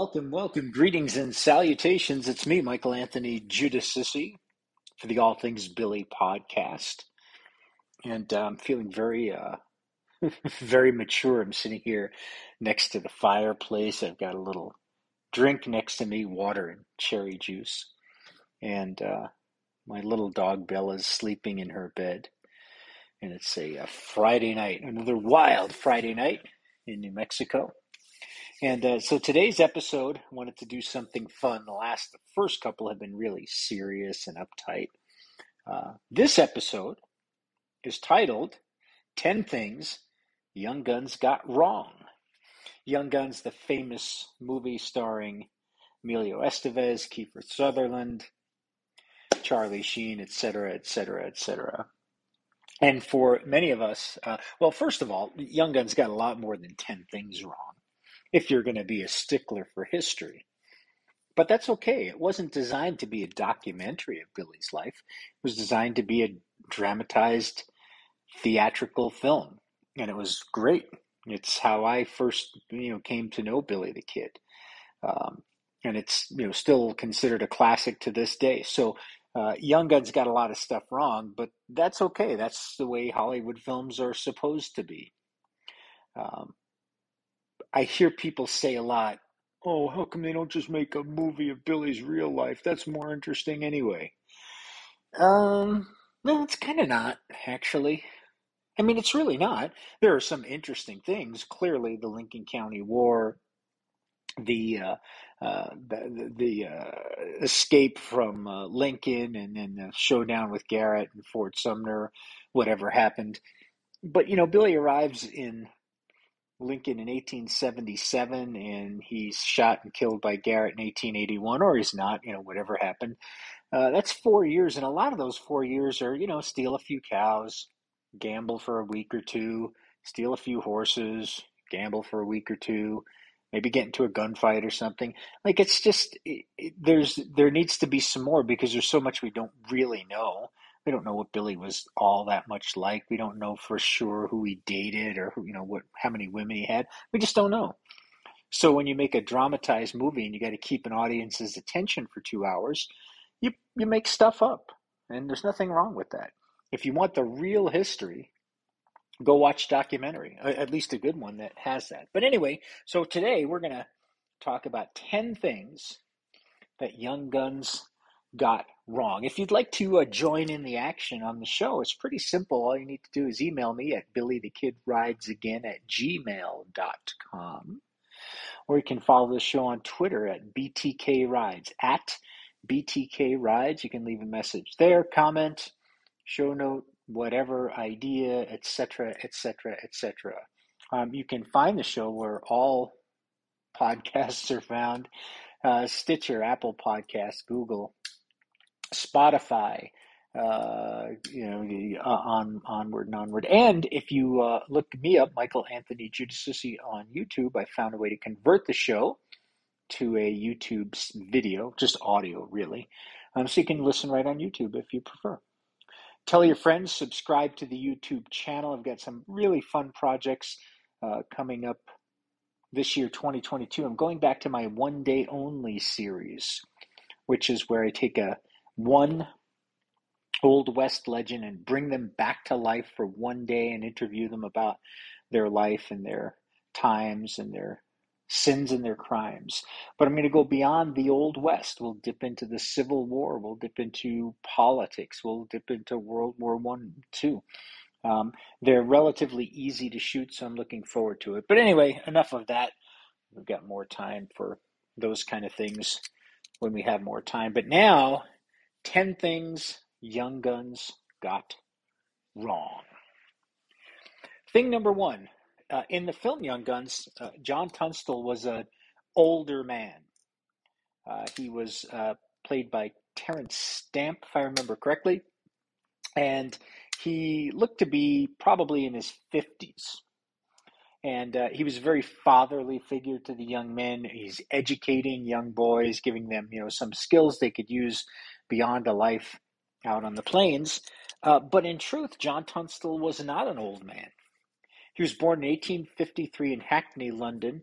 Welcome, welcome, greetings and salutations. It's me, Michael Anthony Giudice, for the All Things Billy podcast. And uh, I'm feeling very, uh, very mature. I'm sitting here next to the fireplace. I've got a little drink next to me, water and cherry juice. And uh, my little dog Bella's sleeping in her bed. And it's a, a Friday night, another wild Friday night in New Mexico. And uh, so today's episode, I wanted to do something fun. The last, the first couple have been really serious and uptight. Uh, this episode is titled 10 Things Young Guns Got Wrong. Young Guns, the famous movie starring Emilio Estevez, Kiefer Sutherland, Charlie Sheen, etc., etc., etc. And for many of us, uh, well, first of all, Young Guns got a lot more than 10 things wrong if you're going to be a stickler for history. But that's okay. It wasn't designed to be a documentary of Billy's life. It was designed to be a dramatized theatrical film, and it was great. It's how I first, you know, came to know Billy the Kid, um, and it's you know still considered a classic to this day. So, uh, Young Guns got a lot of stuff wrong, but that's okay. That's the way Hollywood films are supposed to be. Um, I hear people say a lot, oh, how come they don't just make a movie of Billy's real life? That's more interesting anyway. Um, no, it's kind of not, actually. I mean, it's really not. There are some interesting things. Clearly, the Lincoln County War, the uh, uh, the, the uh, escape from uh, Lincoln, and then the showdown with Garrett and Fort Sumner, whatever happened. But you know, Billy arrives in Lincoln in 1877 and he's shot and killed by Garrett in 1881, or he's not, you know, whatever happened. Uh, that's four years, and a lot of those four years are, you know, steal a few cows, gamble for a week or two, steal a few horses, gamble for a week or two, maybe get into a gunfight or something. Like it's just it, it, there's there needs to be some more because there's so much we don't really know. We don't know what Billy was all that much like. We don't know for sure who he dated or who, you know, what how many women he had. We just don't know. So when you make a dramatized movie and you got to keep an audience's attention for two hours, you you make stuff up, and there's nothing wrong with that. If you want the real history, go watch documentary, at least a good one that has that. But anyway, so today we're gonna talk about ten things that Young Guns got wrong. If you'd like to uh, join in the action on the show, it's pretty simple. All you need to do is email me at billythekidridesagain at gmail.com. Or you can follow the show on Twitter at btkrides, at btkrides. You can leave a message there, comment, show note, whatever idea, etc., etc., etc. You can find the show where all podcasts are found. Uh, Stitcher, Apple Podcasts, Google, Spotify, uh, you know, uh, on onward and onward. And if you uh, look me up, Michael Anthony Giudice on YouTube, I found a way to convert the show to a YouTube video, just audio, really. Um, so you can listen right on YouTube if you prefer. Tell your friends, subscribe to the YouTube channel. I've got some really fun projects uh, coming up this year, 2022. I'm going back to my one day only series, which is where I take a one Old West legend and bring them back to life for one day and interview them about their life and their times and their sins and their crimes. But I'm going to go beyond the Old West. We'll dip into the Civil War. We'll dip into politics. We'll dip into World War One, two. Um, they're relatively easy to shoot, so I'm looking forward to it. But anyway, enough of that. We've got more time for those kind of things when we have more time. But now 10 Things Young Guns Got Wrong. Thing number one uh, in the film Young Guns, uh, John Tunstall was an older man. Uh, he was uh, played by Terence Stamp, if I remember correctly, and he looked to be probably in his 50s. And uh, he was a very fatherly figure to the young men. He's educating young boys, giving them, you know, some skills they could use beyond a life out on the plains. Uh, but in truth, John Tunstall was not an old man. He was born in 1853 in Hackney, London,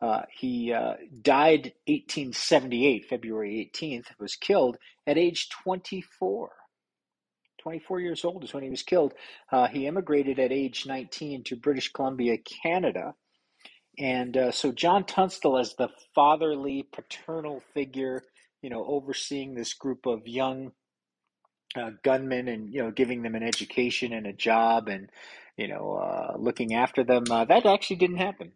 Uh, he uh, died 1878, February 18th, was killed at age 24. 24 years old is when he was killed. Uh, he immigrated at age 19 to British Columbia, Canada. And uh, so John Tunstall, as the fatherly, paternal figure, you know, overseeing this group of young uh, gunmen and you know giving them an education and a job and you know uh, looking after them, uh, that actually didn't happen.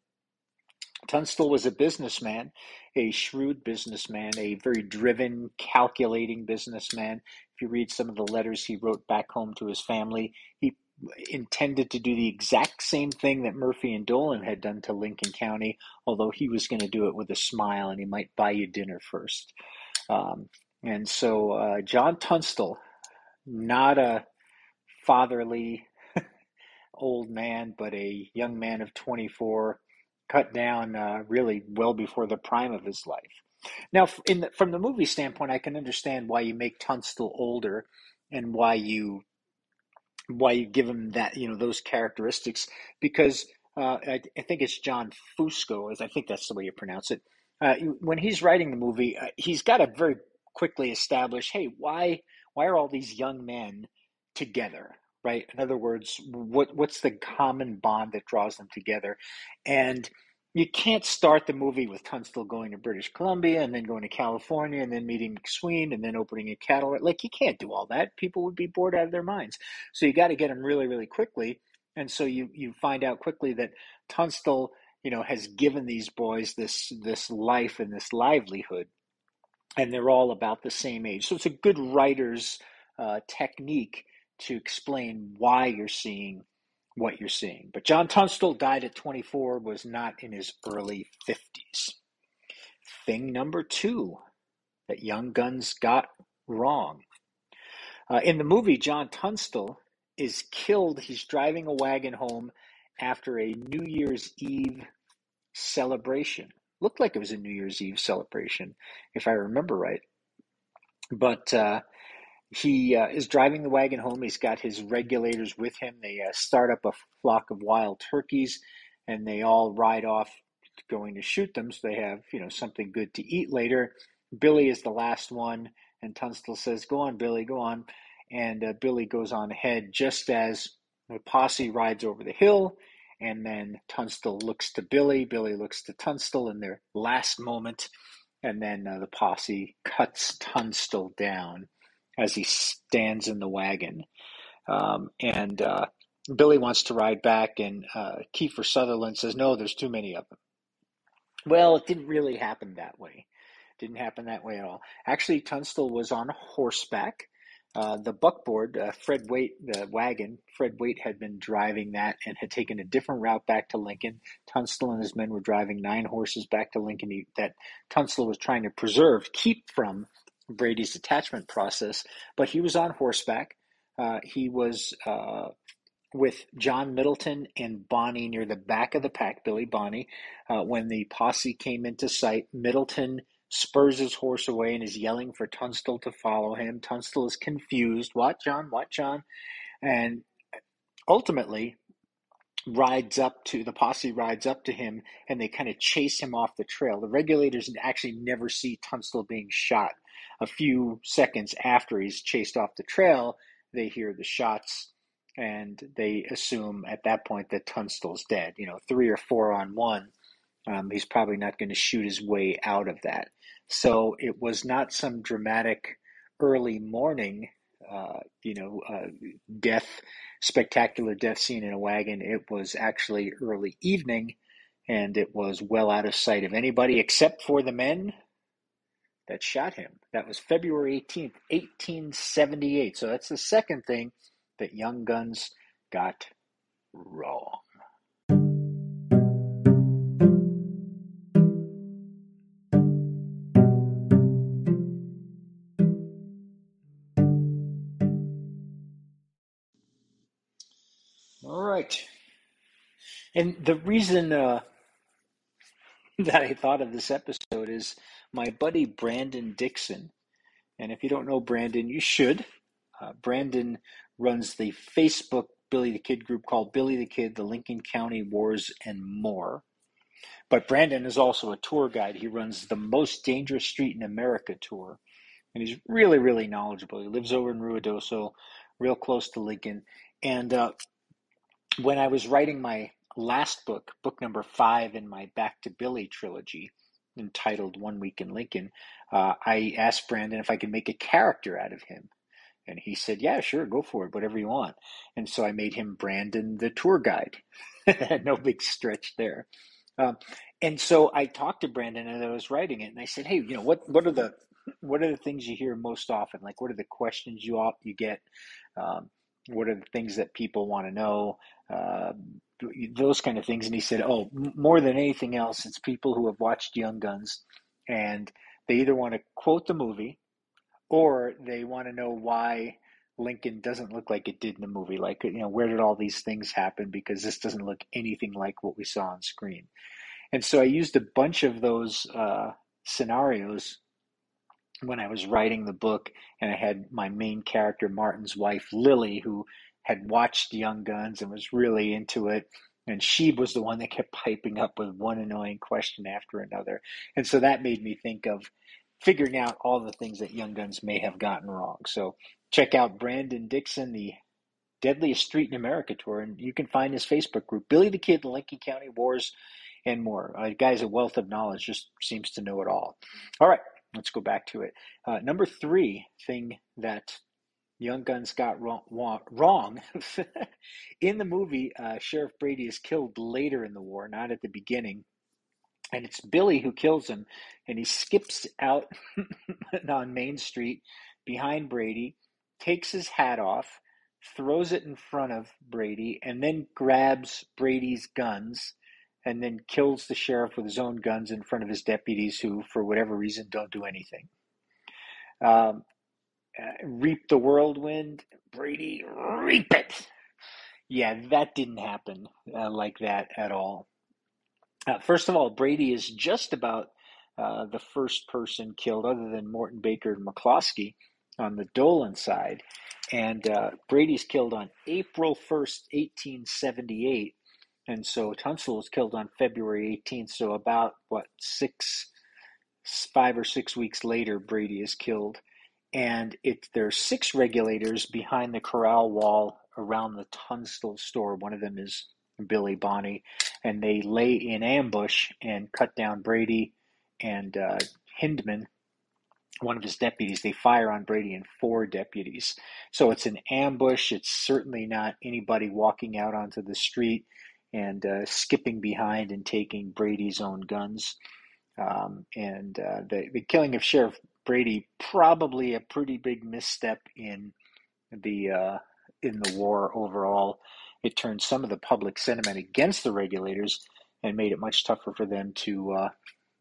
Tunstall was a businessman, a shrewd businessman, a very driven, calculating businessman. If you read some of the letters he wrote back home to his family, he intended to do the exact same thing that Murphy and Dolan had done to Lincoln County, although he was going to do it with a smile and he might buy you dinner first. Um, and so uh, John Tunstall, not a fatherly old man, but a young man of 24, cut down uh, really well before the prime of his life. Now, the, from the movie standpoint, I can understand why you make Tunstall older and why you why you give him that you know those characteristics because uh, I, I, think it's John Fusco, as I think that's the way you pronounce it. Uh, when he's writing the movie, uh, he's got to very quickly establish, hey, why why are all these young men together? Right. In other words, what what's the common bond that draws them together? And you can't start the movie with Tunstall going to British Columbia and then going to California and then meeting McSween and then opening a cattle. Like you can't do all that. People would be bored out of their minds. So you got to get them really, really quickly. And so you you find out quickly that Tunstall, you know, has given these boys this this life and this livelihood, and they're all about the same age. So it's a good writer's uh, technique to explain why you're seeing what you're seeing. But John Tunstall died at 24, was not in his early 50s. Thing number two that Young Guns got wrong. Uh, in the movie, John Tunstall is killed. He's driving a wagon home after a New Year's Eve celebration. Looked like it was a New Year's Eve celebration, if I remember right. But uh, he uh, is driving the wagon home. He's got his regulators with him. They uh, start up a flock of wild turkeys, and they all ride off going to shoot them. So they have you know something good to eat later. Billy is the last one, and Tunstall says, "Go on, Billy, go on." And uh, Billy goes on ahead just as the posse rides over the hill. And then Tunstall looks to Billy. Billy looks to Tunstall in their last moment. And then uh, the posse cuts Tunstall down as he stands in the wagon. Um, and uh, Billy wants to ride back, and uh, Kiefer Sutherland says, No, there's too many of them. Well, it didn't really happen that way. Didn't happen that way at all. Actually, Tunstall was on horseback. Uh, the buckboard, uh, Fred Waite, the wagon, Fred Waite had been driving that and had taken a different route back to Lincoln. Tunstall and his men were driving nine horses back to Lincoln that Tunstall was trying to preserve, keep from Brady's detachment process, but he was on horseback. Uh, he was uh, with John Middleton and Bonney near the back of the pack, Billy Bonney. When the posse came into sight, Middleton spurs his horse away and is yelling for Tunstall to follow him. Tunstall is confused. What, John? What, John? And ultimately, rides up to the posse rides up to him and they kind of chase him off the trail. The regulators actually never see Tunstall being shot a few seconds after he's chased off the trail, they hear the shots and they assume at that point that Tunstall's dead. You know, three or four on one, um, he's probably not going to shoot his way out of that. So it was not some dramatic early morning, uh, you know, uh, death, spectacular death scene in a wagon. It was actually early evening and it was well out of sight of anybody except for the men that shot him. That was February 18th, 1878. So that's the second thing that Young Guns got wrong. And the reason uh, that I thought of this episode is my buddy Brandon Dixon. And if you don't know Brandon, you should. Uh, Brandon runs the Facebook Billy the Kid group called Billy the Kid, the Lincoln County Wars, and more. But Brandon is also a tour guide. He runs the Most Dangerous Street in America tour, and he's really, really knowledgeable. He lives over in Ruidoso, real close to Lincoln. And uh, when I was writing my last book, book number five in my Back to Billy trilogy, entitled One Week in Lincoln, uh, I asked Brandon if I could make a character out of him. And he said, Yeah, sure, go for it, whatever you want. And so I made him Brandon the tour guide. no big stretch there. Um, and so I talked to Brandon as I was writing it, and I said, "Hey, you know what? What are the what are the things you hear most often? Like, what are the questions you you get? Um, what are the things that people want to know? Uh, those kind of things." And he said, "Oh, more than anything else, it's people who have watched Young Guns, and they either want to quote the movie, or they want to know why." Lincoln doesn't look like it did in the movie. Like, you know, where did all these things happen? Because this doesn't look anything like what we saw on screen. And so I used a bunch of those uh, scenarios when I was writing the book, and I had my main character, Martin's wife, Lily, who had watched Young Guns and was really into it. And she was the one that kept piping up with one annoying question after another. And so that made me think of figuring out all the things that Young Guns may have gotten wrong. So check out Brandon Dixon, the Deadliest Street in America tour, and you can find his Facebook group, Billy the Kid, Lincoln County Wars and more. A guy's a wealth of knowledge, just seems to know it all. All right, let's go back to it. Uh, number three thing that Young Guns got wrong, wrong. in the movie, uh, Sheriff Brady is killed later in the war, not at the beginning. And it's Billy who kills him, and he skips out on Main Street behind Brady, takes his hat off, throws it in front of Brady, and then grabs Brady's guns and then kills the sheriff with his own guns in front of his deputies who, for whatever reason, don't do anything. Um, uh, reap the whirlwind, Brady, reap it. Yeah, that didn't happen uh, like that at all. Uh, first of all, Brady is just about uh, the first person killed, other than Morton Baker and McCloskey, on the Dolan side. And uh, Brady's killed on April 1st, 1878 and so Tunstall was killed on February 18th. So about what six, five or six weeks later, Brady is killed, and it there's six regulators behind the corral wall around the Tunstall store. One of them is Billy Bonney, and they lay in ambush and cut down Brady and uh, Hindman, one of his deputies. They fire on Brady and four deputies. So it's an ambush. It's certainly not anybody walking out onto the street and uh, skipping behind and taking Brady's own guns. Um, and uh, the, the killing of Sheriff Brady probably a pretty big misstep in the uh, in the war overall. It turned some of the public sentiment against the regulators and made it much tougher for them to uh,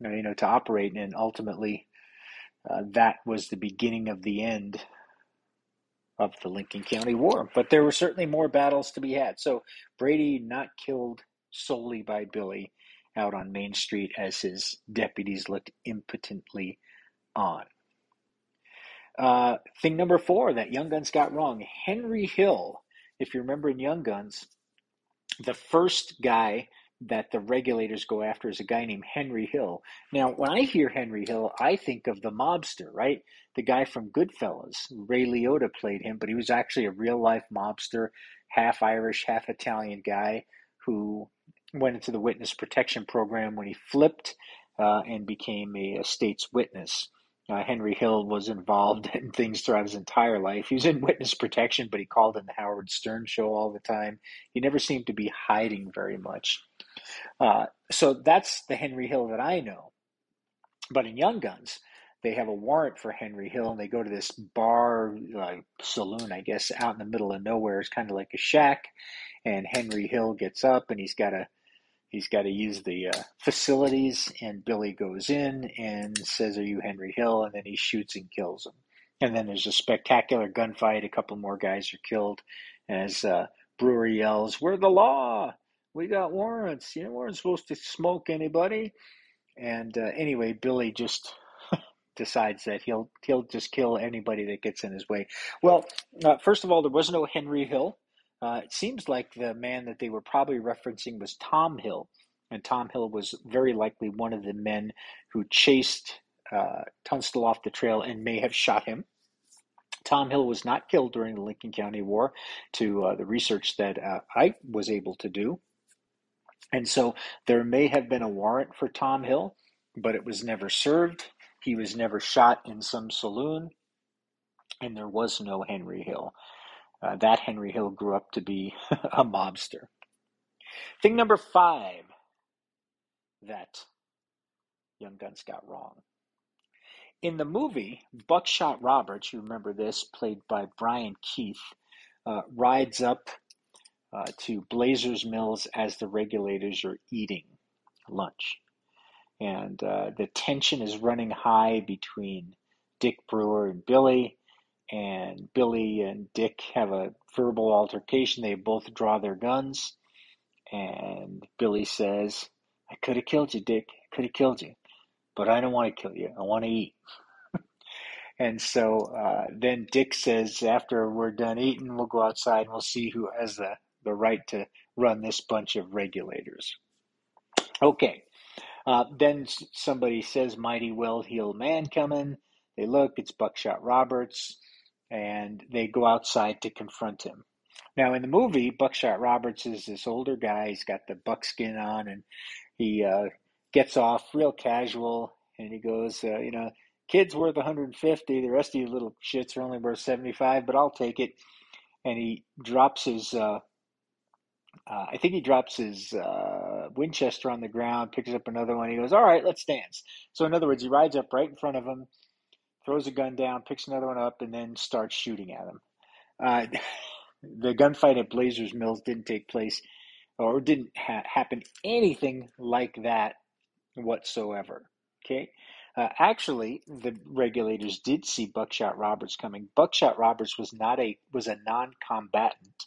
you know to operate. And ultimately, uh, that was the beginning of the end of the Lincoln County War. But there were certainly more battles to be had. So Brady not killed solely by Billy out on Main Street as his deputies looked impotently on. Uh, thing number four that Young Guns got wrong Henry Hill, if you remember in Young Guns, the first guy that the regulators go after is a guy named Henry Hill. Now, when I hear Henry Hill, I think of the mobster, right? The guy from Goodfellas. Ray Liotta played him, but he was actually a real life mobster, half Irish, half Italian guy who went into the witness protection program when he flipped uh, and became a, a state's witness. Uh, Henry Hill was involved in things throughout his entire life. He was in witness protection, but he called in the Howard Stern show all the time. He never seemed to be hiding very much. Uh, so that's the Henry Hill that I know. But in Young Guns, they have a warrant for Henry Hill, and they go to this bar, uh, saloon, I guess, out in the middle of nowhere. It's kind of like a shack. And Henry Hill gets up, and he's got to he's got to use the uh, facilities. And Billy goes in and says, "Are you Henry Hill?" And then he shoots and kills him. And then there's a spectacular gunfight. A couple more guys are killed as uh, Brewer yells, "We're the law!" we got warrants. You know, weren't supposed to smoke anybody. And uh, anyway, Billy just decides that he'll he'll just kill anybody that gets in his way. Well, uh, first of all, there was no Henry Hill. Uh, it seems like the man that they were probably referencing was Tom Hill, and Tom Hill was very likely one of the men who chased uh, Tunstall off the trail and may have shot him. Tom Hill was not killed during the Lincoln County War, to uh, the research that uh, I was able to do. And so there may have been a warrant for Tom Hill, but it was never served. He was never shot in some saloon, and there was no Henry Hill. Uh, that Henry Hill grew up to be a mobster. Thing number five that Young Guns got wrong. In the movie, Buckshot Roberts, you remember this, played by Brian Keith, uh, rides up uh, to Blazers Mills as the regulators are eating lunch. And uh, the tension is running high between Dick Brewer and Billy. And Billy and Dick have a verbal altercation. They both draw their guns. And Billy says, I could have killed you, Dick. I could have killed you. But I don't want to kill you. I want to eat. and so uh, then Dick says, after we're done eating, we'll go outside and we'll see who has the, the right to run this bunch of regulators. Okay. Uh, then somebody says, Mighty well heeled man coming. They look, it's Buckshot Roberts, and they go outside to confront him. Now, in the movie, Buckshot Roberts is this older guy. He's got the buckskin on, and he uh, gets off real casual, and he goes, uh, you know, kid's worth 150. The rest of you little shits are only worth 75, but I'll take it. And he drops his, uh, uh, I think he drops his uh, Winchester on the ground, picks up another one. He goes, all right, let's dance. So in other words, he rides up right in front of him, throws a gun down, picks another one up, and then starts shooting at him. Uh, the gunfight at Blazers Mills didn't take place or didn't ha- happen anything like that whatsoever. Okay. Uh, actually, the regulators did see Buckshot Roberts coming. Buckshot Roberts was not a was a non-combatant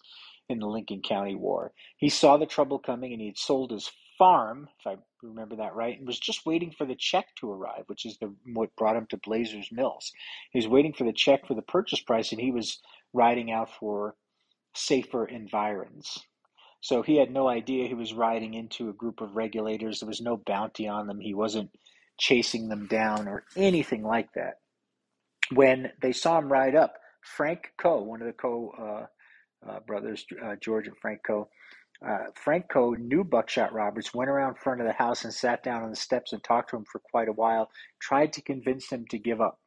in the Lincoln County War. He saw the trouble coming, and he had sold his farm, if I remember that right, and was just waiting for the check to arrive, which is the what brought him to Blazers Mills. He was waiting for the check for the purchase price, and he was riding out for safer environs. So he had no idea he was riding into a group of regulators. There was no bounty on them. He wasn't chasing them down or anything like that. When they saw him ride up, Frank Coe, one of the Coe uh, uh, brothers, uh, George and Frank Coe, uh, Frank Coe knew Buckshot Roberts, went around front of the house and sat down on the steps and talked to him for quite a while, tried to convince him to give up.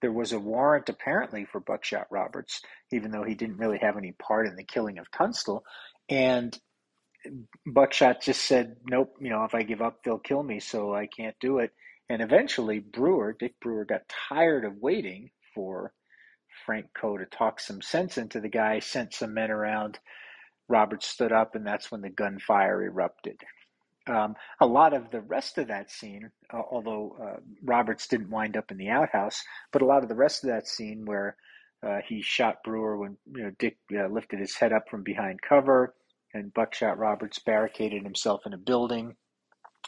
There was a warrant apparently for Buckshot Roberts, even though he didn't really have any part in the killing of Tunstall. And Buckshot just said, nope, you know, if I give up, they'll kill me, so I can't do it. And eventually, Brewer, Dick Brewer, got tired of waiting for Frank Coe to talk some sense into the guy, sent some men around. Roberts stood up, and that's when the gunfire erupted. Um, a lot of the rest of that scene, uh, although uh, Roberts didn't wind up in the outhouse, but a lot of the rest of that scene where uh, he shot Brewer when you know Dick uh, lifted his head up from behind cover, and Buckshot Roberts barricaded himself in a building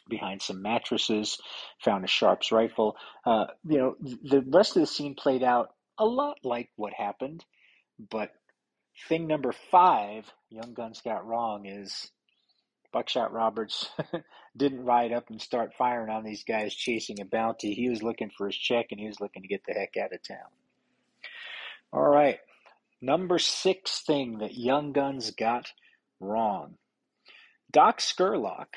behind some mattresses, found a Sharps rifle. Uh, you know, the rest of the scene played out a lot like what happened, but thing number five, Young Guns got wrong is Buckshot Roberts didn't ride up and start firing on these guys chasing a bounty. He was looking for his check and he was looking to get the heck out of town. All right. Number six thing that Young Guns got wrong. Doc Scurlock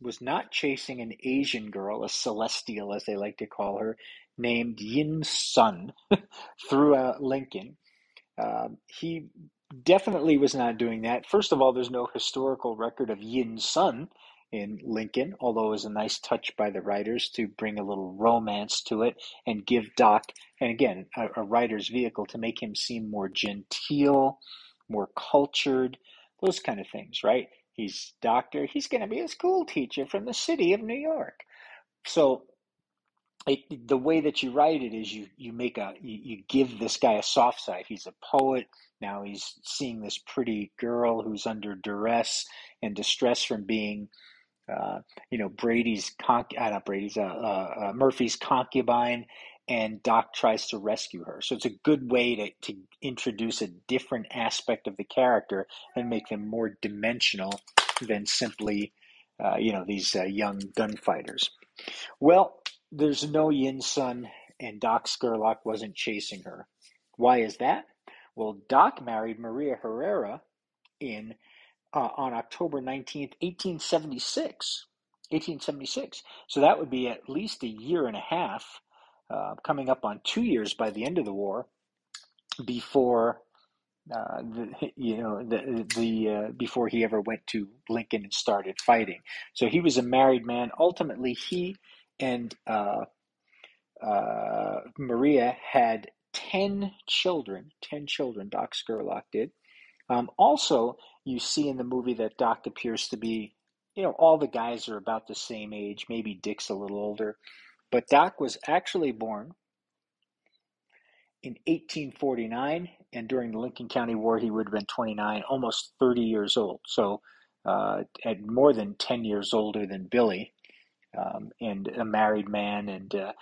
was not chasing an Asian girl, a celestial as they like to call her, named Yen Sun through uh, Lincoln. Uh, he definitely was not doing that. First of all, there's no historical record of Yen Sun in Lincoln, although it was a nice touch by the writers to bring a little romance to it and give Doc, and again, a, a writer's vehicle to make him seem more genteel, more cultured, those kind of things, right? He's doctor, he's going to be a school teacher from the city of New York. So it, the way that you write it is you you make a you, you give this guy a soft side. He's a poet. Now he's seeing this pretty girl who's under duress and distress from being, uh, you know, Brady's con- uh, not Brady's uh, uh, uh, Murphy's concubine, and Doc tries to rescue her. So it's a good way to to introduce a different aspect of the character and make them more dimensional than simply uh, you know, these uh, young gunfighters. Well, there's no Yen Sun, and Doc Scurlock wasn't chasing her. Why is that? Well, Doc married Maria Herrera in uh, on October 19th, 1876. 1876. So that would be at least a year and a half, uh, coming up on two years by the end of the war, before uh, the, you know the the uh, before he ever went to Lincoln and started fighting. So he was a married man. Ultimately, he and uh, uh Maria had ten children. Ten children. Doc Scurlock did. Um, also, you see in the movie that Doc appears to be, you know, all the guys are about the same age. Maybe Dick's a little older, but Doc was actually born in 1849, and during the Lincoln County War, he would have been 29, almost 30 years old. So, uh, at more than 10 years older than Billy, um, and a married man. And uh,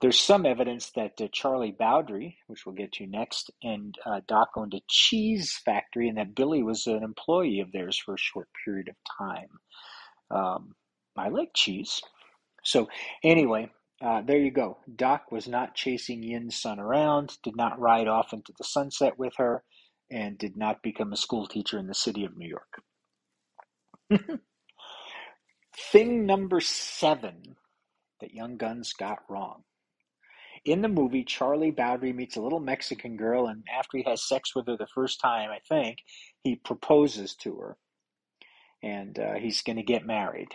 there's some evidence that uh, Charlie Bowdre, which we'll get to next, and uh, Doc owned a cheese factory, and that Billy was an employee of theirs for a short period of time. Um, I like cheese. So, anyway, uh, there you go. Doc was not chasing Yin's son around, did not ride off into the sunset with her, and did not become a school teacher in the city of New York. Thing number seven that Young Guns got wrong. In the movie, Charlie Bowdre meets a little Mexican girl, and after he has sex with her the first time, I think, he proposes to her. And uh, he's going to get married.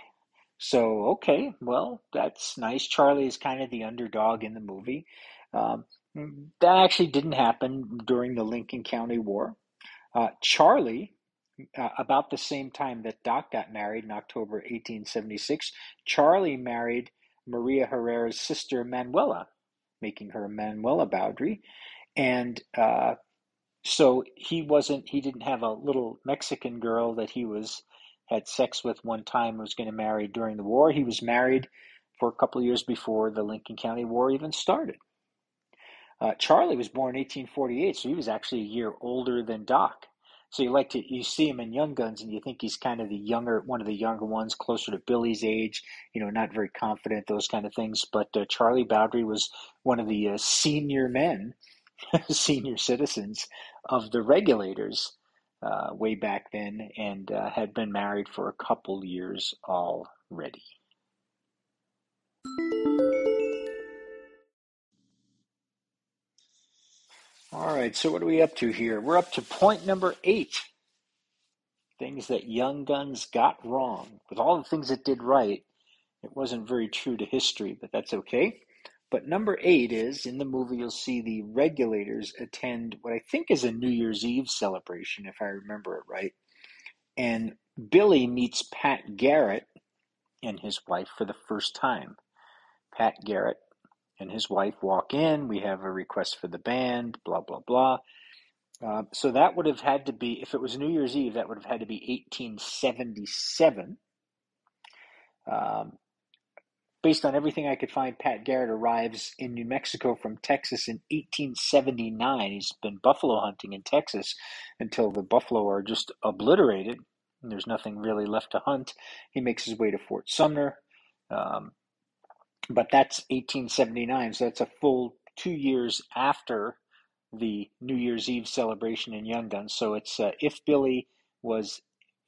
So, okay, well, that's nice. Charlie is kind of the underdog in the movie. Um, that actually didn't happen during the Lincoln County War. Uh, Charlie, uh, about the same time that Doc got married in October 1876, Charlie married Maria Herrera's sister Manuela, making her Manuela Bowdre. And uh, so he wasn't, he didn't have a little Mexican girl that he was had sex with one time was going to marry during the war. He was married for a couple of years before the Lincoln County War even started. Uh, Charlie was born in 1848, so he was actually a year older than Doc. So you like to you see him in Young Guns, and you think he's kind of the younger, one of the younger ones, closer to Billy's age. You know, not very confident, those kind of things. But uh, Charlie Bowdre was one of the uh, senior men, senior citizens of the regulators uh, way back then and uh, had been married for a couple years already. All right, so what are we up to here? We're up to point number eight things that Young Guns got wrong. With all the things it did right, it wasn't very true to history, but that's okay. But number eight is in the movie, you'll see the regulators attend what I think is a New Year's Eve celebration, if I remember it right. And Billy meets Pat Garrett and his wife for the first time. Pat Garrett and his wife walk in. We have a request for the band, blah, blah, blah. Uh, so that would have had to be, if it was New Year's Eve, that would have had to be 1877. Um, Based on everything I could find, Pat Garrett arrives in New Mexico from Texas in 1879. He's been buffalo hunting in Texas until the buffalo are just obliterated and there's nothing really left to hunt. He makes his way to Fort Sumner. Um, but that's 1879, so that's a full two years after the New Year's Eve celebration in Young Guns. So it's uh, if Billy was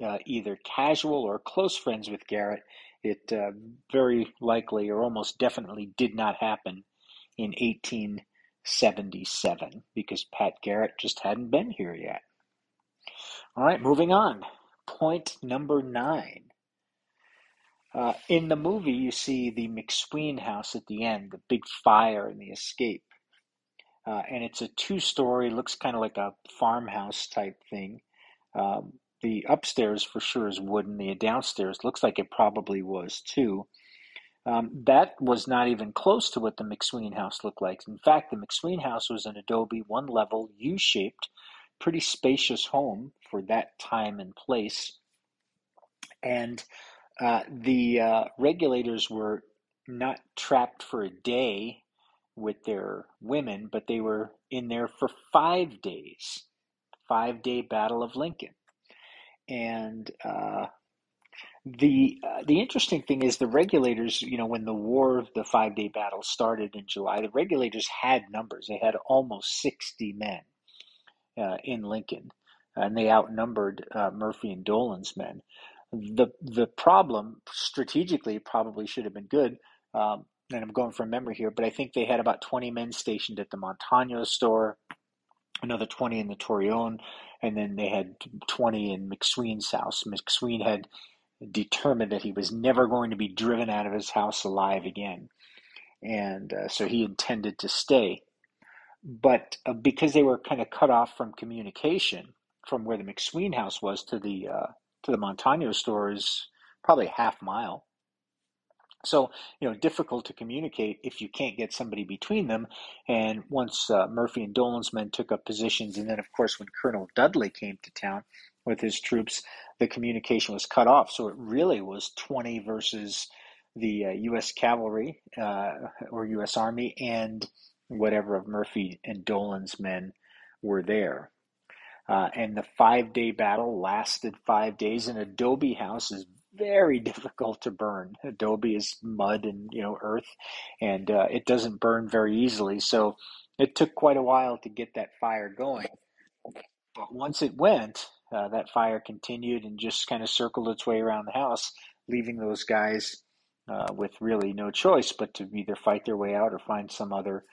uh, either casual or close friends with Garrett, it uh, very likely or almost definitely did not happen in 1877 because Pat Garrett just hadn't been here yet. All right, moving on. Point number nine. Uh, in the movie, you see the McSween house at the end, the big fire and the escape. Uh, and it's a two story, looks kind of like a farmhouse type thing. Um, the upstairs for sure is wooden. The downstairs looks like it probably was too. Um, that was not even close to what the McSween house looked like. In fact, the McSween house was an adobe, one level, U shaped, pretty spacious home for that time and place. And uh, the uh, regulators were not trapped for a day with their women, but they were in there for five days. Five day Battle of Lincoln and uh, The uh, the interesting thing is the regulators, you know, when the war, the five day battle started in July, the regulators had numbers. They had almost 60 men uh, in Lincoln, and they outnumbered uh, Murphy and Dolan's men. The the problem strategically probably should have been good. Um, and I'm going from memory here, but I think they had about 20 men stationed at the Montano store, another 20 in the Torreon, and then they had 20 in McSween's house. McSween had determined that he was never going to be driven out of his house alive again. And uh, so he intended to stay. But uh, because they were kind of cut off from communication from where the McSween house was to the uh, to the Montano store is probably half mile. So, you know, difficult to communicate if you can't get somebody between them. And once uh, Murphy and Dolan's men took up positions, and then, of course, when Colonel Dudley came to town with his troops, the communication was cut off. So it really was 20 versus the uh, U.S. cavalry uh, or U.S. Army and whatever of Murphy and Dolan's men were there. Uh, and the five day battle lasted five days. An adobe house is very difficult to burn. Adobe is mud and you know earth, and uh, it doesn't burn very easily. So it took quite a while to get that fire going. But once it went, uh, that fire continued and just kind of circled its way around the house, leaving those guys uh, with really no choice but to either fight their way out or find some other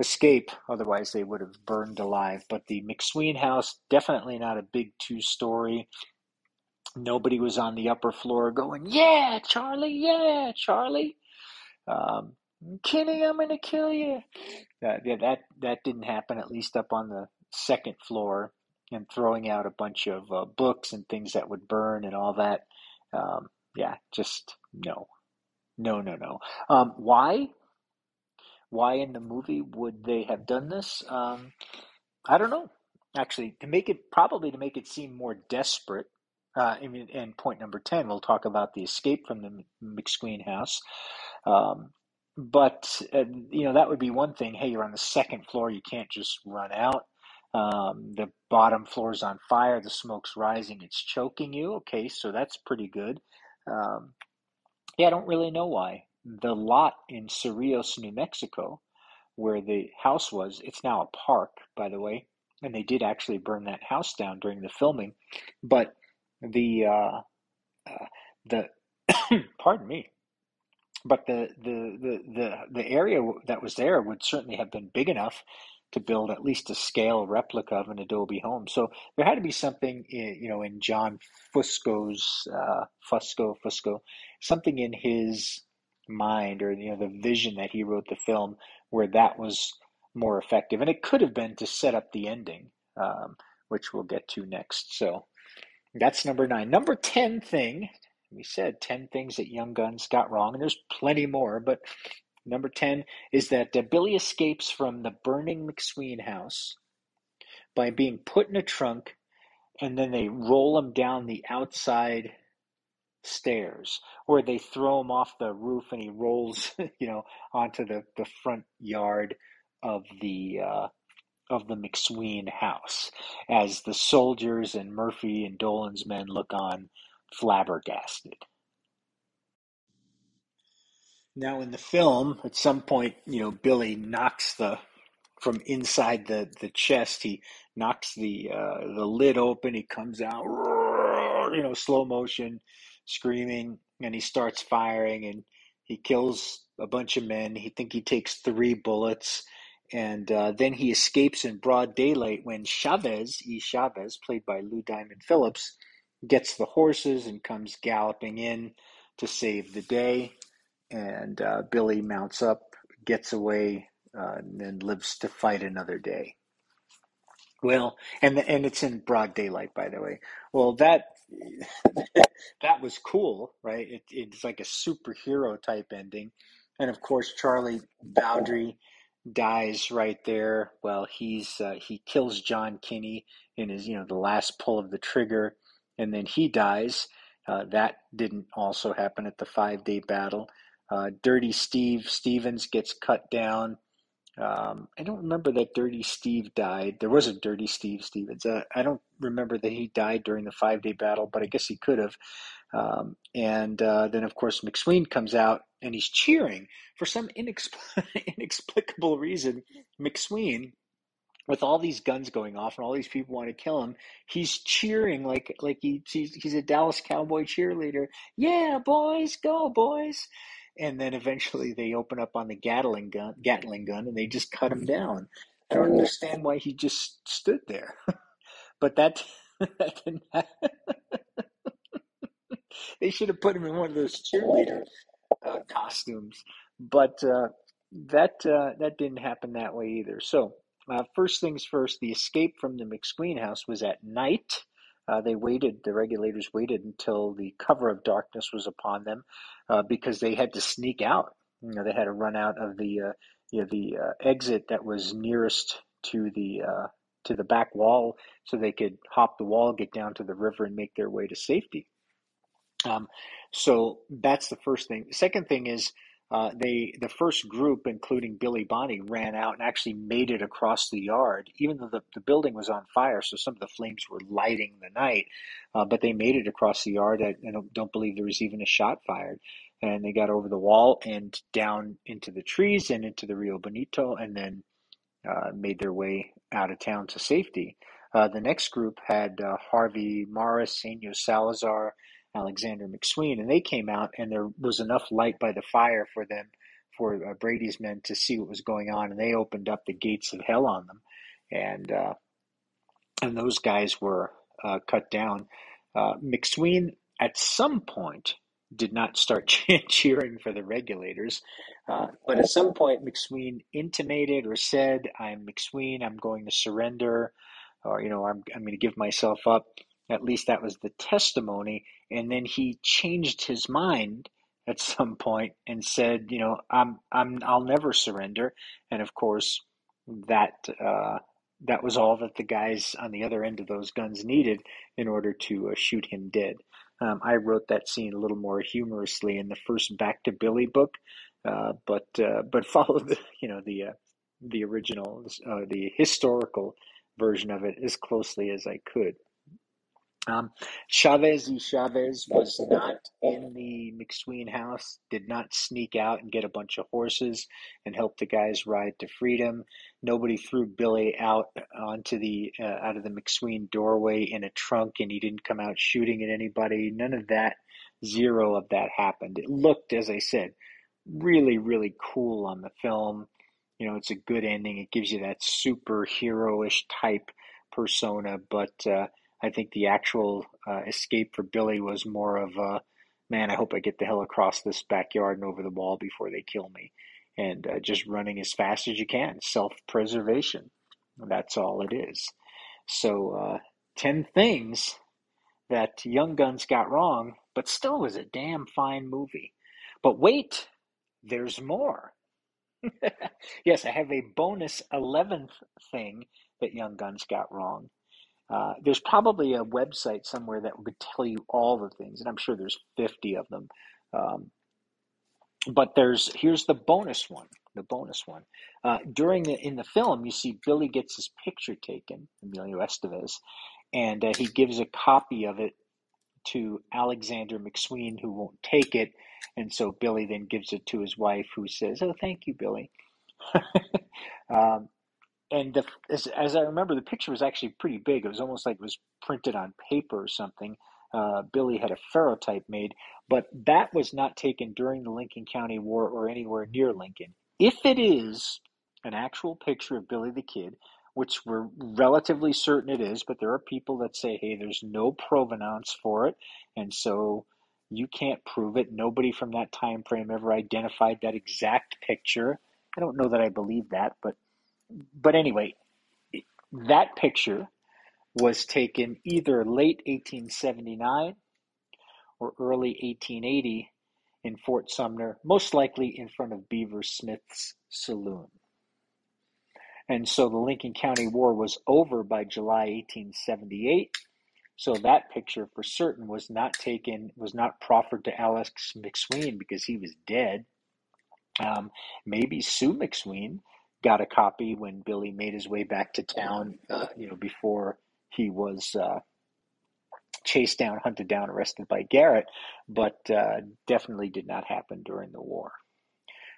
escape. Otherwise, they would have burned alive. But the McSween house, definitely not a big two story. Nobody was on the upper floor going, Yeah, Charlie, yeah, Charlie. Um, Kenny, I'm going to kill you. Uh, yeah, that, that didn't happen, at least up on the second floor and throwing out a bunch of uh, books and things that would burn and all that. Um, yeah, just no, no, no, no. Um, why? Why in the movie would they have done this? Um, I don't know. Actually, to make it probably to make it seem more desperate. Uh, and, and point number ten, we'll talk about the escape from the McSween house. Um, but uh, you know that would be one thing. Hey, you're on the second floor; you can't just run out. Um, the bottom floor is on fire. The smoke's rising. It's choking you. Okay, so that's pretty good. Um, yeah, I don't really know why. The lot in Cerrillos, New Mexico, where the house was, it's now a park, by the way, and they did actually burn that house down during the filming. But the uh, uh, the pardon me, but the, the the the the area that was there would certainly have been big enough to build at least a scale replica of an Adobe home. So there had to be something, in, you know, in John Fusco's uh, Fusco Fusco, something in his mind or you know the vision that he wrote the film where that was more effective, and it could have been to set up the ending, um, which we'll get to next. So that's number nine. Number ten thing we said 10 things that Young Guns got wrong, and there's plenty more, but Number 10 is that uh, Billy escapes from the burning McSween house by being put in a trunk and then they roll him down the outside stairs or they throw him off the roof and he rolls you know onto the, the front yard of the uh, of the McSween house as the soldiers and Murphy and Dolan's men look on flabbergasted. Now, in the film, at some point, you know, Billy knocks the from inside the the chest. He knocks the uh, the lid open. He comes out, you know, slow motion, screaming, and he starts firing, and he kills a bunch of men. He think he takes three bullets, and uh, then he escapes in broad daylight when Chavez, E. Chavez, played by Lou Diamond Phillips, gets the horses and comes galloping in to save the day and uh, Billy mounts up, gets away, uh, and then lives to fight another day. Well, and and it's in broad daylight, by the way. Well, that that was cool, right? It, it's like a superhero type ending, and of course, Charlie Bowdre dies right there. Well, he's uh, he kills John Kinney in his you know the last pull of the trigger, and then he dies. Uh, that didn't also happen at the five day battle. Uh, Dirty Steve Stephens gets cut down. Um, I don't remember that Dirty Steve died. There was a Dirty Steve Stephens. Uh, I don't remember that he died during the five day battle, but I guess he could have. Um, and uh, then, of course, McSween comes out and he's cheering for some inexpl- inexplicable reason. McSween, with all these guns going off and all these people want to kill him, he's cheering like like he, he's he's a Dallas Cowboy cheerleader. Yeah, boys, go boys! And then eventually they open up on the Gatling gun, Gatling gun, and they just cut him down. I don't understand why he just stood there, but that that didn't. happen. they should have put him in one of those cheerleader uh, costumes, but uh, that uh, that didn't happen that way either. So uh, first things first, the escape from the McSween house was at night. Uh, they waited, the regulators waited until the cover of darkness was upon them uh, because they had to sneak out. You know, they had to run out of the uh, you know, the uh, exit that was nearest to the uh, to the back wall, so they could hop the wall, get down to the river, and make their way to safety. Um, so that's the first thing. The second thing is uh, they the first group, including Billy Bonney, ran out and actually made it across the yard, even though the, the building was on fire. So some of the flames were lighting the night, uh, but they made it across the yard. I, I don't believe there was even a shot fired. And they got over the wall and down into the trees and into the Rio Bonito, and then uh, made their way out of town to safety. Uh, the next group had uh, Harvey Morris, Senor Salazar, Alexander McSween, and they came out, and there was enough light by the fire for them, for uh, Brady's men to see what was going on, and they opened up the gates of hell on them, and uh, and those guys were uh, cut down. Uh, McSween at some point did not start cheering for the regulators, uh, but at some point McSween intimated or said, "I'm McSween. I'm going to surrender." Or you know, I'm I'm going to give myself up. At least that was the testimony. And then he changed his mind at some point and said, you know, I'm I'm I'll never surrender. And of course, that uh, that was all that the guys on the other end of those guns needed in order to uh, shoot him dead. Um, I wrote that scene a little more humorously in the first Back to Billy book, uh, but uh, but followed the you know the uh, the original uh, the historical version of it as closely as I could. Um, Chavez y Chavez was not in the McSween house, did not sneak out and get a bunch of horses and help the guys ride to freedom. Nobody threw Billy out onto the uh, out of the McSween doorway in a trunk and he didn't come out shooting at anybody. None of that, zero of that happened. It looked, as I said, really, really cool on the film. You know, it's a good ending. It gives you that superhero-ish type persona, but uh, I think the actual uh, escape for Billy was more of a man. I hope I get the hell across this backyard and over the wall before they kill me, and uh, just running as fast as you can. Self preservation. That's all it is. So, uh, ten things that Young Guns got wrong, but still was a damn fine movie. But wait, there's more. yes, I have a bonus 11th thing that Young Guns got wrong. Uh, there's probably a website somewhere that would tell you all the things, and I'm sure there's 50 of them. Um, but there's here's the bonus one. The bonus one. Uh, during the in the film, you see Billy gets his picture taken, Emilio Estevez, and uh, he gives a copy of it to Alexander McSween, who won't take it, and so Billy then gives it to his wife, who says, "Oh, thank you, Billy." um, and the, as, as I remember, the picture was actually pretty big. It was almost like it was printed on paper or something. Uh, Billy had a ferrotype made, but that was not taken during the Lincoln County War or anywhere near Lincoln. If it is an actual picture of Billy the Kid, which we're relatively certain it is, but there are people that say, hey, there's no provenance for it, and so you can't prove it. Nobody from that time frame ever identified that exact picture. I don't know that I believe that, but but anyway, that picture was taken either late 1879 or early 1880 in Fort Sumner, most likely in front of Beaver Smith's saloon. And so the Lincoln County War was over by July 1878. So that picture for certain was not taken, was not proffered to Alex McSween because he was dead. Um, maybe Sue McSween got a copy when Billy made his way back to town, uh, you know, before he was uh, chased down, hunted down, arrested by Garrett, but uh, definitely did not happen during the war.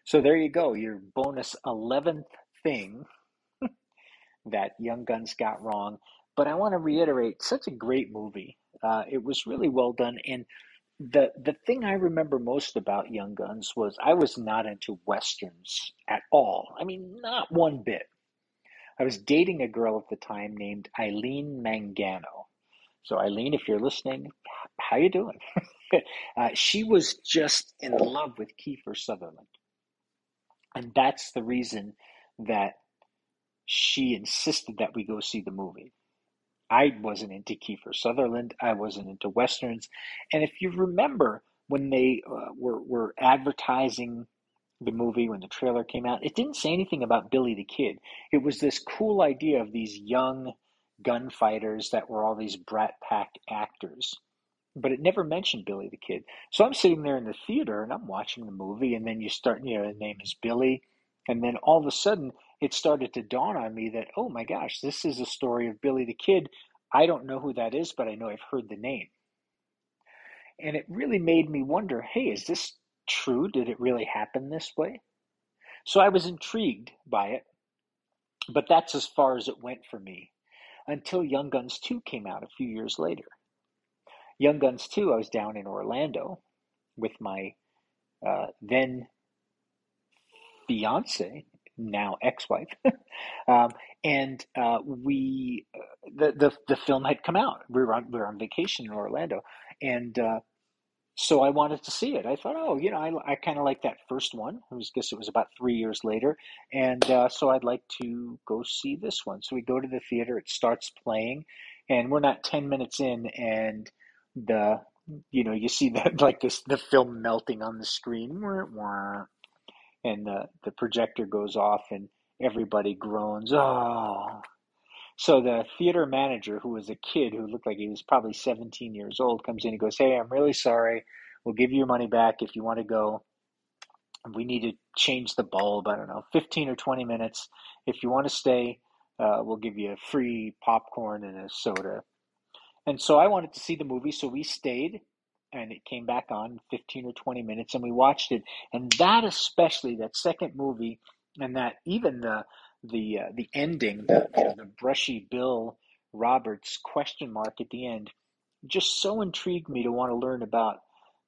So there you go, your bonus 11th thing that Young Guns got wrong. But I want to reiterate, such a great movie. Uh, it was really well done, and the the thing I remember most about Young Guns was I was not into westerns at all. I mean, not one bit. I was dating a girl at the time named Eileen Mangano. So Eileen, if you're listening, how you doing? uh, she was just in love with Kiefer Sutherland, and that's the reason that she insisted that we go see the movie. I wasn't into Kiefer Sutherland. I wasn't into westerns. And if you remember when they uh, were were advertising the movie when the trailer came out, it didn't say anything about Billy the Kid. It was this cool idea of these young gunfighters that were all these brat pack actors. But it never mentioned Billy the Kid. So I'm sitting there in the theater and I'm watching the movie, and then you start, you know, the name is Billy. And then all of a sudden, it started to dawn on me that, oh my gosh, this is a story of Billy the Kid. I don't know who that is, but I know I've heard the name. And it really made me wonder hey, is this true? Did it really happen this way? So I was intrigued by it, but that's as far as it went for me until Young Guns 2 came out a few years later. Young Guns 2, I was down in Orlando with my uh, then fiance now ex-wife, um, and uh, we the, the the film had come out. We were on we were on vacation in Orlando, and uh, so I wanted to see it. I thought, oh, you know, I, I kind of like that first one. I was, guess it was about three years later, and uh, so I'd like to go see this one. So we go to the theater. It starts playing, and we're not ten minutes in, and the you know you see that like this the film melting on the screen and the, the projector goes off and everybody groans, oh. So the theater manager, who was a kid who looked like he was probably 17 years old, comes in and goes, Hey, I'm really sorry. We'll give you your money back if you want to go. We need to change the bulb, I don't know, 15 or 20 minutes. If you want to stay, uh, we'll give you a free popcorn and a soda. And so I wanted to see the movie, so we stayed and it came back on 15 or 20 minutes and we watched it. And that especially that second movie and that even the the uh, the ending the, you know, the brushy bill roberts question mark at the end just so intrigued me to want to learn about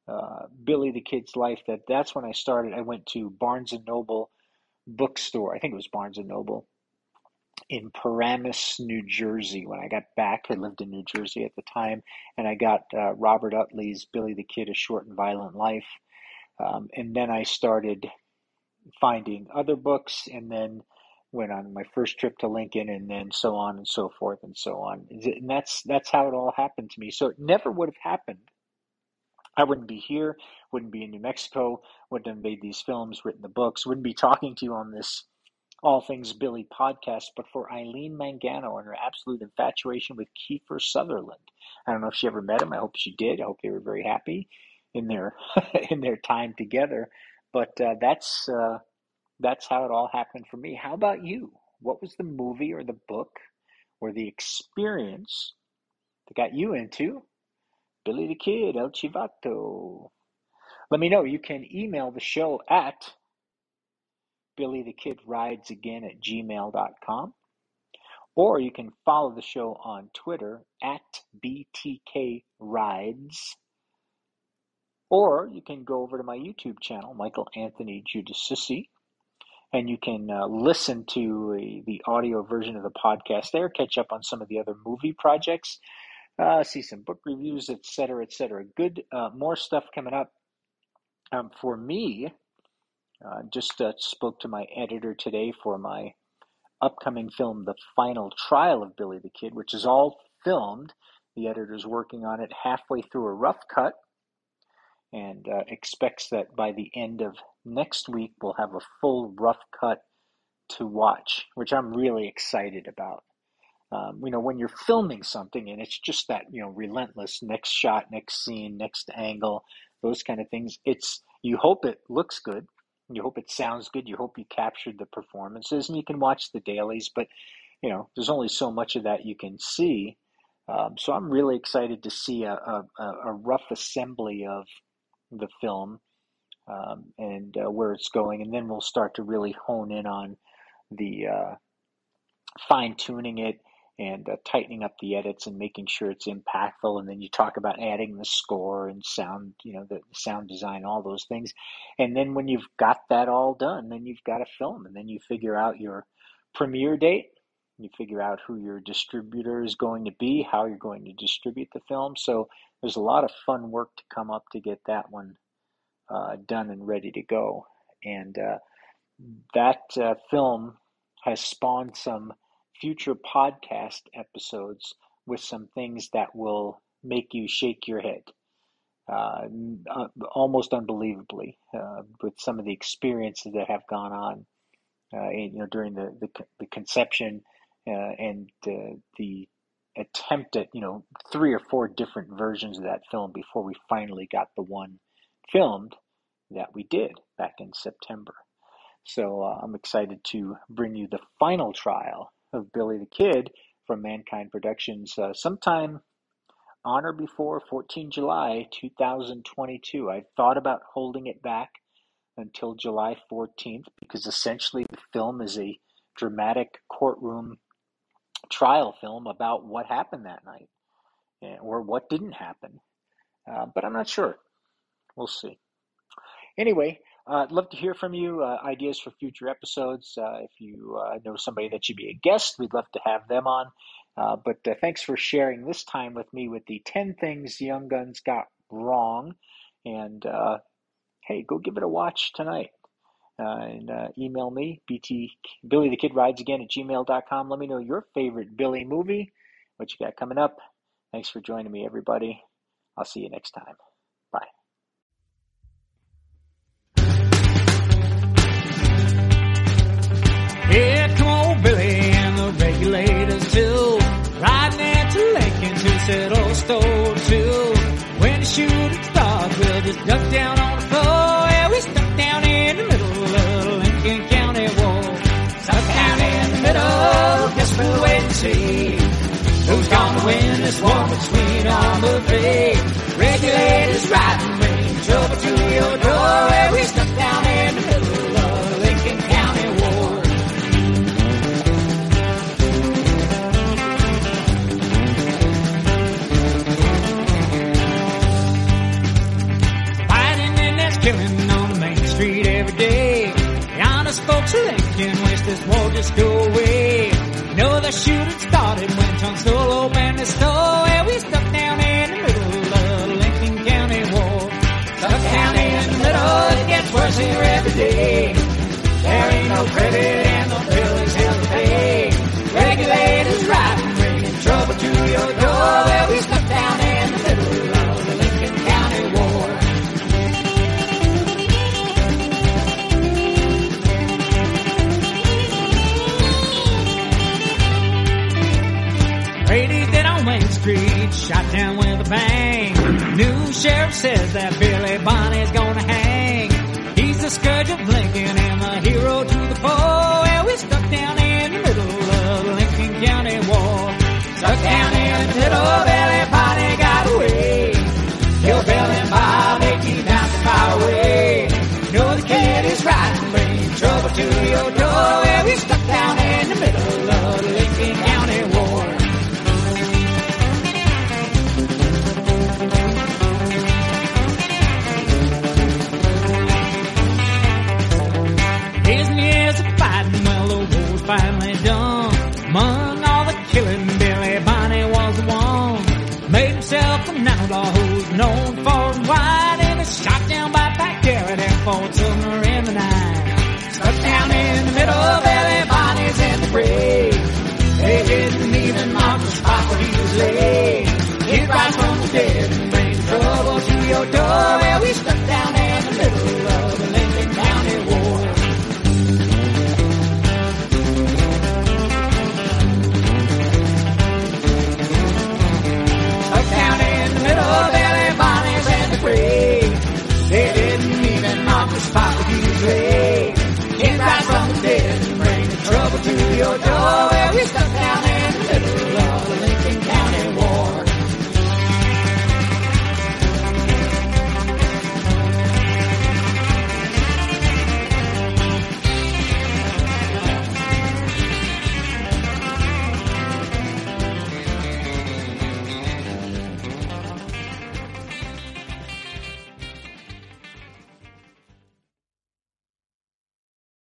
uh, billy the kid's life that that's when i started. I went to barnes and noble bookstore. I think it was barnes and noble in Paramus, New Jersey. When I got back, I lived in New Jersey at the time, and I got uh, Robert Utley's Billy the Kid: A Short and Violent Life. Um, and then I started finding other books, and then went on my first trip to Lincoln, and then so on and so forth and so on. And that's that's how it all happened to me. So it never would have happened. I wouldn't be here, wouldn't be in New Mexico, wouldn't have made these films, written the books, wouldn't be talking to you on this all Things Billy podcast, but for Eileen Mangano and her absolute infatuation with Kiefer Sutherland. I don't know if she ever met him. I hope she did. I hope they were very happy in their in their time together. But uh, that's uh, that's how it all happened for me. How about you? What was the movie or the book or the experience that got you into Billy the Kid, El Chivato? Let me know. You can email the show at Billy the Kid Rides Again at gmail.com. Or you can follow the show on Twitter at BTK Rides. Or you can go over to my YouTube channel, Michael Anthony Giudicissi, and you can uh, listen to a, the audio version of the podcast there, catch up on some of the other movie projects, uh, see some book reviews, etc., etc. Good, uh, more stuff coming up. Um, for me, uh, just uh, spoke to my editor today for my upcoming film, The Final Trial of Billy the Kid, which is all filmed. The editor's working on it halfway through a rough cut and uh, expects that by the end of next week we'll have a full rough cut to watch, which I'm really excited about. Um, you know, when you're filming something and it's just that, you know, relentless next shot, next scene, next angle, those kind of things, it's, you hope it looks good you hope it sounds good. You hope you captured the performances, and you can watch the dailies. But you know, there's only so much of that you can see. Um, so I'm really excited to see a, a, a rough assembly of the film um, and uh, where it's going, and then we'll start to really hone in on the uh, fine tuning it and uh, tightening up the edits and making sure it's impactful. And then you talk about adding the score and sound, you know, the, sound design, all those things. And then when you've got that all done, then you've got a film, and then you figure out your premiere date. You figure out who your distributor is going to be, how you're going to distribute the film. So there's a lot of fun work to come up to get that one uh, done and ready to go. And uh, that uh, film has spawned some future podcast episodes with some things that will make you shake your head. Uh, uh, almost unbelievably, uh, with some of the experiences that have gone on, uh, you know, during the the, the conception uh, and the attempt at you know three or four different versions of that film before we finally got the one filmed that we did back in September. So uh, I'm excited to bring you the final trial of Billy the Kid from Mankind Productions uh, sometime on or before 14 July 2022. I thought about holding it back until July 14th because essentially the film is a dramatic courtroom trial film about what happened that night eh, or what didn't happen. Uh, but I'm not sure. We'll see. Anyway, I'd love to hear from you. Uh, ideas for future episodes. Uh, if you uh, know somebody that should be a guest, we'd love to have them on. Uh, but uh, thanks for sharing this time with me with the 10 things Young Guns got wrong. And hey, go give it a watch tonight. and email me, bt, Billy the Kid Rides Again at gmail.com. Let me know your favorite Billy movie, what you got coming up. Thanks for joining me, everybody. I'll see you next time. Store too. When the shooting starts, we'll just duck down on the floor. Yeah, we stuck down in the middle of the Lincoln County wall. Stuck down in the middle, guess we'll wait and see. Who's gonna win this war between armor bay? Regulators